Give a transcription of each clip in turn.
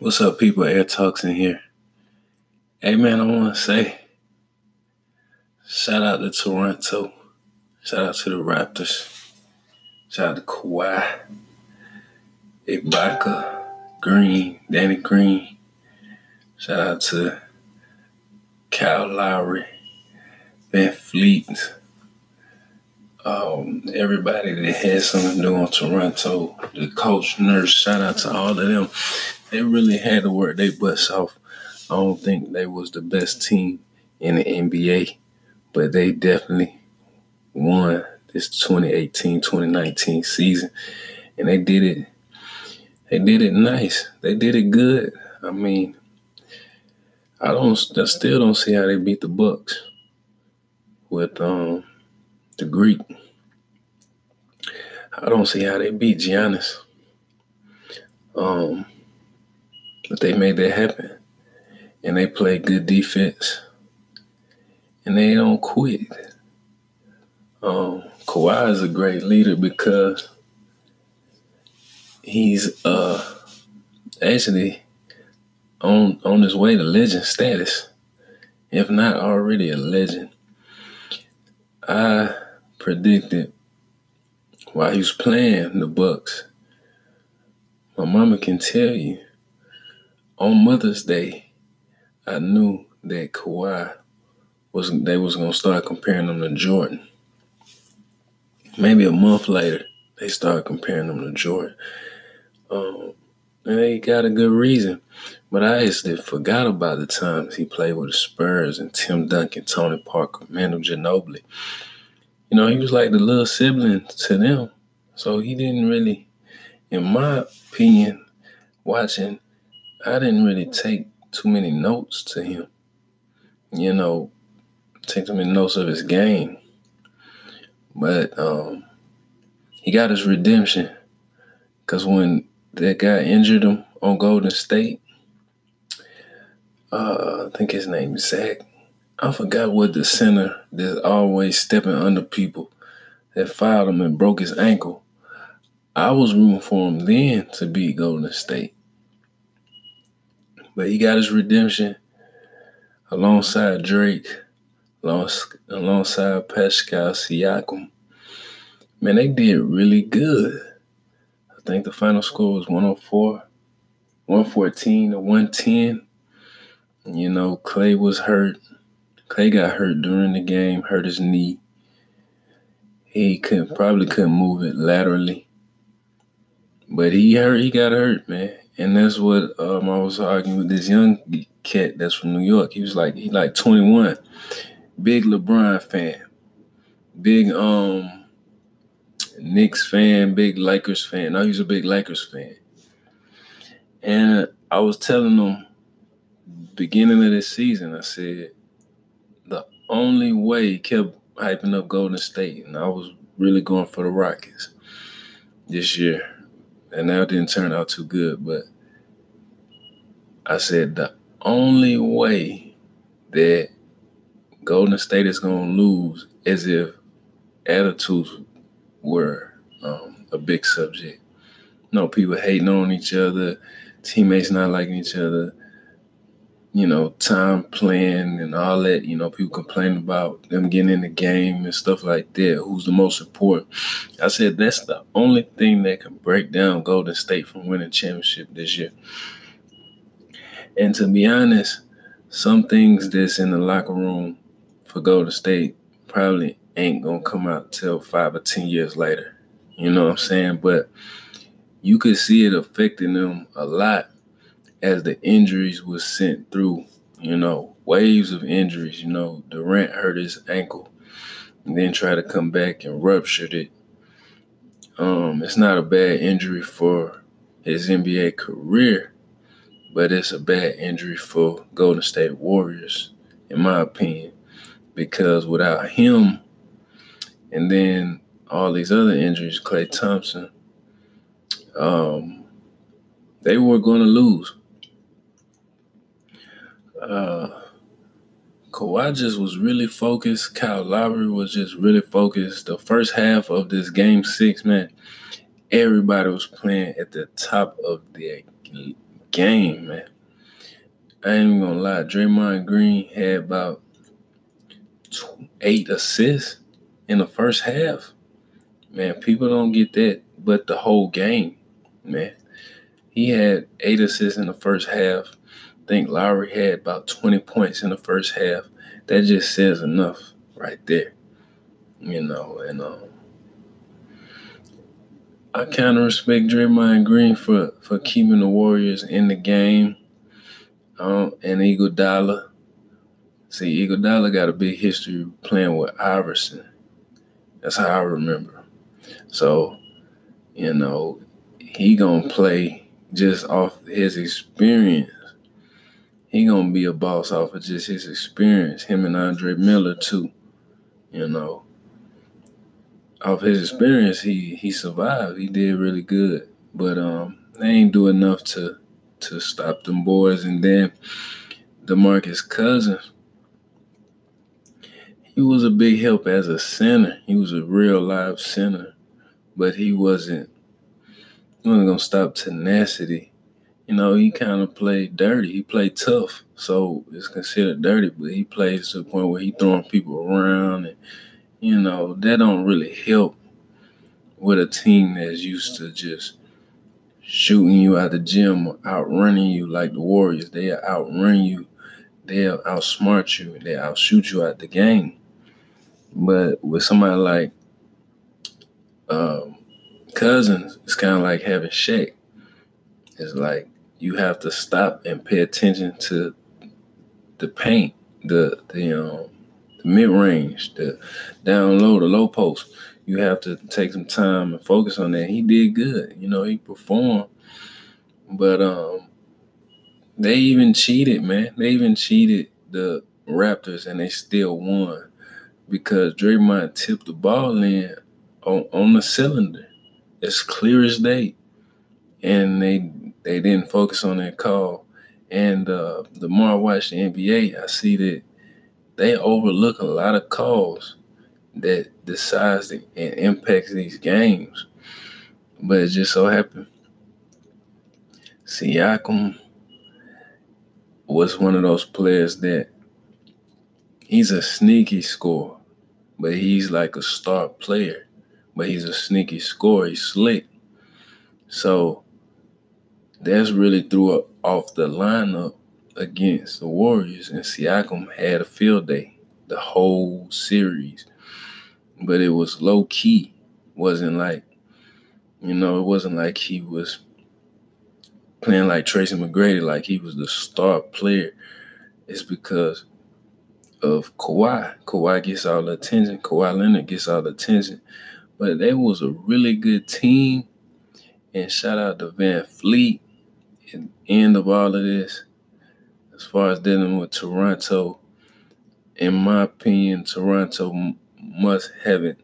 What's up, people? Air Talks in here. Hey, man, I want to say shout out to Toronto. Shout out to the Raptors. Shout out to Kawhi, Ibaka, Green, Danny Green. Shout out to Kyle Lowry, VanVleet. Um, everybody that had something to do on Toronto, the coach, nurse, shout out to all of them. They really had to work their butts off. I don't think they was the best team in the NBA, but they definitely won this 2018-2019 season. And they did it they did it nice. They did it good. I mean, I don't I still don't see how they beat the Bucks with um the Greek. I don't see how they beat Giannis. Um, but they made that happen. And they play good defense. And they don't quit. Um, Kawhi is a great leader because he's uh actually on on his way to legend status, if not already a legend. I predicted while he was playing the Bucks. My mama can tell you on Mother's Day, I knew that Kawhi was they was gonna start comparing him to Jordan. Maybe a month later, they started comparing him to Jordan. Um, and they got a good reason. But I actually forgot about the times he played with the Spurs and Tim Duncan, Tony Parker, Manu Ginobili. You know, he was like the little sibling to them. So he didn't really, in my opinion, watching, I didn't really take too many notes to him. You know, take too many notes of his game. But um, he got his redemption. Because when that guy injured him on Golden State, uh, I think his name is Zach. I forgot what the center that's always stepping under people that fouled him and broke his ankle. I was rooting for him then to beat Golden State. But he got his redemption alongside Drake, alongside Pascal Siakam. Man, they did really good. I think the final score was 104, 114 to 110. You know, Klay was hurt. Klay got hurt during the game, hurt his knee. He couldn't probably couldn't move it laterally. But he hurt, he got hurt, man. And that's what um, I was arguing with this young cat that's from New York. He was like, he like 21. Big LeBron fan. Big um Knicks fan, big Lakers fan. No, he's a big Lakers fan. And I was telling him beginning of this season, I said, the only way he kept hyping up Golden State, and I was really going for the Rockets this year. And that didn't turn out too good, but I said the only way that Golden State is going to lose is if attitudes were um, a big subject. You know, people hating on each other, teammates not liking each other, you know, time playing and all that. You know, people complain about them getting in the game and stuff like that. Who's the most important? I said that's the only thing that can break down Golden State from winning championship this year. And to be honest, some things that's in the locker room for Golden State probably ain't gonna come out till five or ten years later. You know what I'm saying? But you could see it affecting them a lot as the injuries was sent through, you know, waves of injuries. You know, Durant hurt his ankle and then tried to come back and ruptured it. Um, it's not a bad injury for his NBA career, but it's a bad injury for Golden State Warriors, in my opinion, because without him and then all these other injuries, Klay Thompson, um, they were going to lose. Uh, Kawhi just was really focused. Kyle Lowry was just really focused. The first half of this game six, man, everybody was playing at the top of their game, man. I ain't even gonna lie. Draymond Green had about eight assists in the first half. Man, people don't get that, but the whole game, man. He had eight assists in the first half. I think Lowry had about 20 points in the first half. That just says enough right there. You know, and um, I kind of respect Draymond Green for, for keeping the Warriors in the game. Um, and Iguodala. See, Iguodala got a big history playing with Iverson. That's how I remember. So, you know, he gonna play just off his experience. He gonna be a boss off of just his experience. Him and Andre Miller too. You know, off his experience, he he survived. He did really good, but um, they ain't do enough to to stop them boys. And then DeMarcus Cousins, he was a big help as a center. He was a real live center, but he wasn't. He wasn't gonna stop tenacity. You know, he kind of played dirty. He played tough, so it's considered dirty. But he plays to the point where he throwing people around and you know, that don't really help with a team that's used to just shooting you out the gym, or outrunning you like the Warriors. They outrun you, they'll outsmart you, they outshoot you out the game. But with somebody like um, Cousins, it's kind of like having Shaq. It's like you have to stop and pay attention to the paint, the the um, the mid range, the down low, the low post. You have to take some time and focus on that. He did good. You know, he performed. But um they even cheated, man. They even cheated the Raptors and they still won because Draymond tipped the ball in on, on the cylinder. It's clear as day. And they they didn't focus on that call. And uh, the more I watch the NBA, I see that they overlook a lot of calls that decides and impacts these games. But it just so happened Siakam was one of those players that he's a sneaky scorer, but he's like a star player. But he's a sneaky scorer. He's slick. So that's really threw off the lineup against the Warriors, and Siakam had a field day the whole series. But it was low key. Wasn't like, you know, it wasn't like he was playing like Tracy McGrady, like he was the star player. It's because of Kawhi. Kawhi gets all the attention. Kawhi Leonard gets all the attention. But they was a really good team. And shout out to VanVleet at the end of all of this as far as dealing with Toronto, in my opinion, Toronto must have it.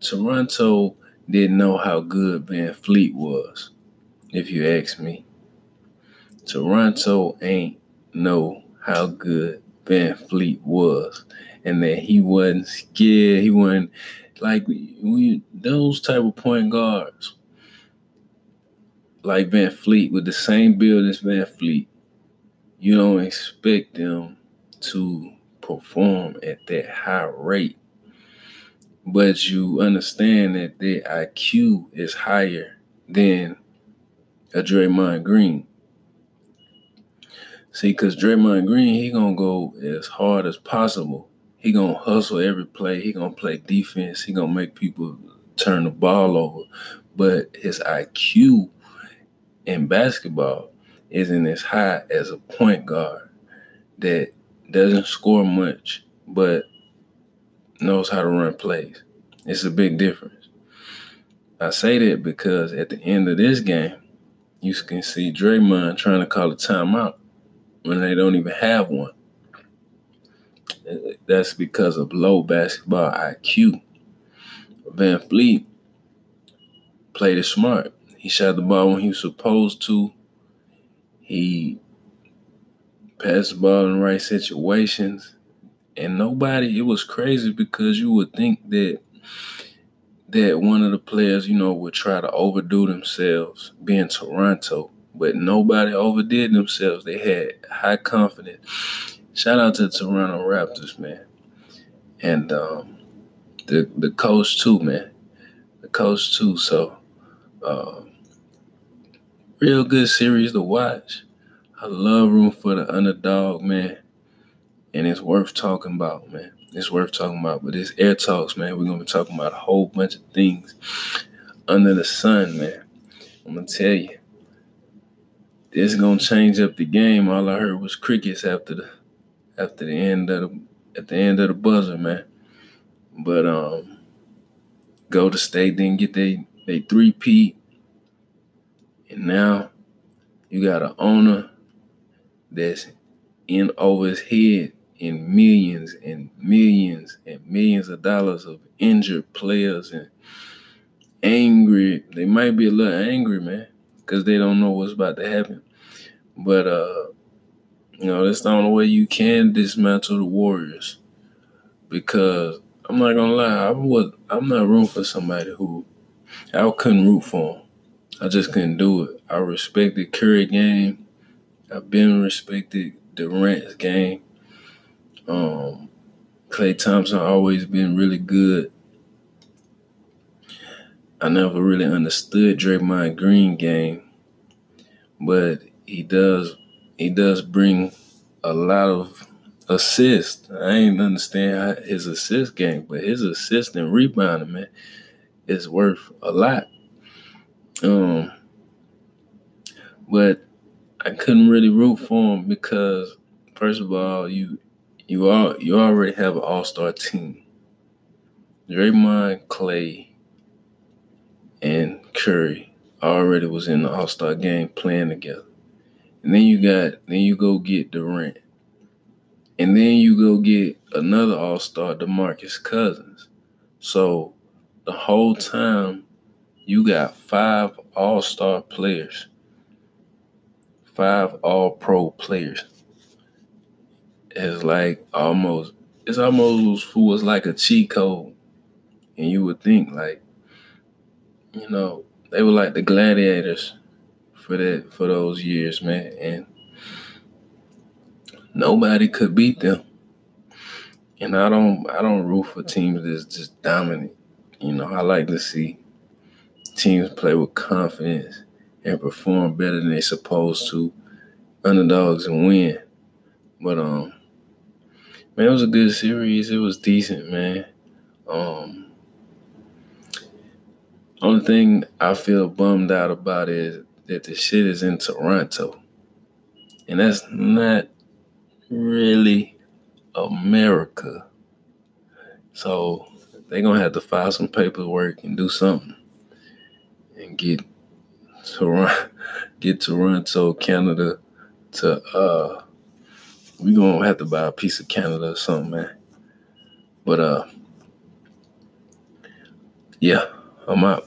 Toronto didn't know how good VanVleet was, if you ask me. Toronto ain't know how good VanVleet was, and that he wasn't scared. He wasn't like we those type of point guards, like VanVleet with the same build as VanVleet, you don't expect them to perform at that high rate. But you understand that their IQ is higher than a Draymond Green. See, because Draymond Green, he gonna go as hard as possible. He gonna hustle every play. He gonna play defense. He gonna make people turn the ball over. But his IQ in basketball isn't as high as a point guard that doesn't score much but knows how to run plays. It's a big difference. I say that because at the end of this game, you can see Draymond trying to call a timeout when they don't even have one. That's because of low basketball IQ. VanVleet played it smart. He shot the ball when he was supposed to. He passed the ball in the right situations. And nobody, it was crazy because you would think that that one of the players, you know, would try to overdo themselves being Toronto. but nobody overdid themselves. They had high confidence. Shout out to the Toronto Raptors, man. And um, the the coach too, man. The coach too. So uh, real good series to watch. I love room for the underdog, man. And it's worth talking about, man. It's worth talking about. But it's air talks, man. We're gonna be talking about a whole bunch of things under the sun, man. I'm gonna tell you. This gonna change up the game. All I heard was crickets after the after the end of the at the end of the buzzer, man. But um Golden State didn't get they they three-peat. And now you got an owner that's in over his head in millions and millions and millions of dollars of injured players and angry. They might be a little angry, man, because they don't know what's about to happen. But uh, you know, that's the only way you can dismantle the Warriors. Because I'm not gonna lie, I would I'm not rooting for somebody who I couldn't root for. I just couldn't do it. I respected Curry game. I've been respected Durant's game. Um, Klay Thompson always been really good. I never really understood Draymond Green game, but he does he does bring a lot of assists. I ain't understand his assist game, but his assist and rebounding, man, is worth a lot. Um, but I couldn't really root for him because, first of all, you you all you already have an all star team. Draymond, Klay, and Curry already was in the all star game playing together. And then you got then you go get Durant. And then you go get another all star, DeMarcus Cousins. So the whole time you got five all star players, five all pro players. It's like almost, it's almost who was like a cheat code. And you would think, like, you know, they were like the gladiators for that for those years, man. And nobody could beat them. And I don't I don't root for teams that's just dominant. You know, I like to see teams play with confidence and perform better than they're supposed to, underdogs and win. But um man, it was a good series. It was decent, man. Um only thing I feel bummed out about is that the shit is in Toronto. And that's not really America. So they're gonna have to file some paperwork and do something and get Toronto get Toronto, Canada to uh we gonna have to buy a piece of Canada or something, man. But uh yeah, I'm out.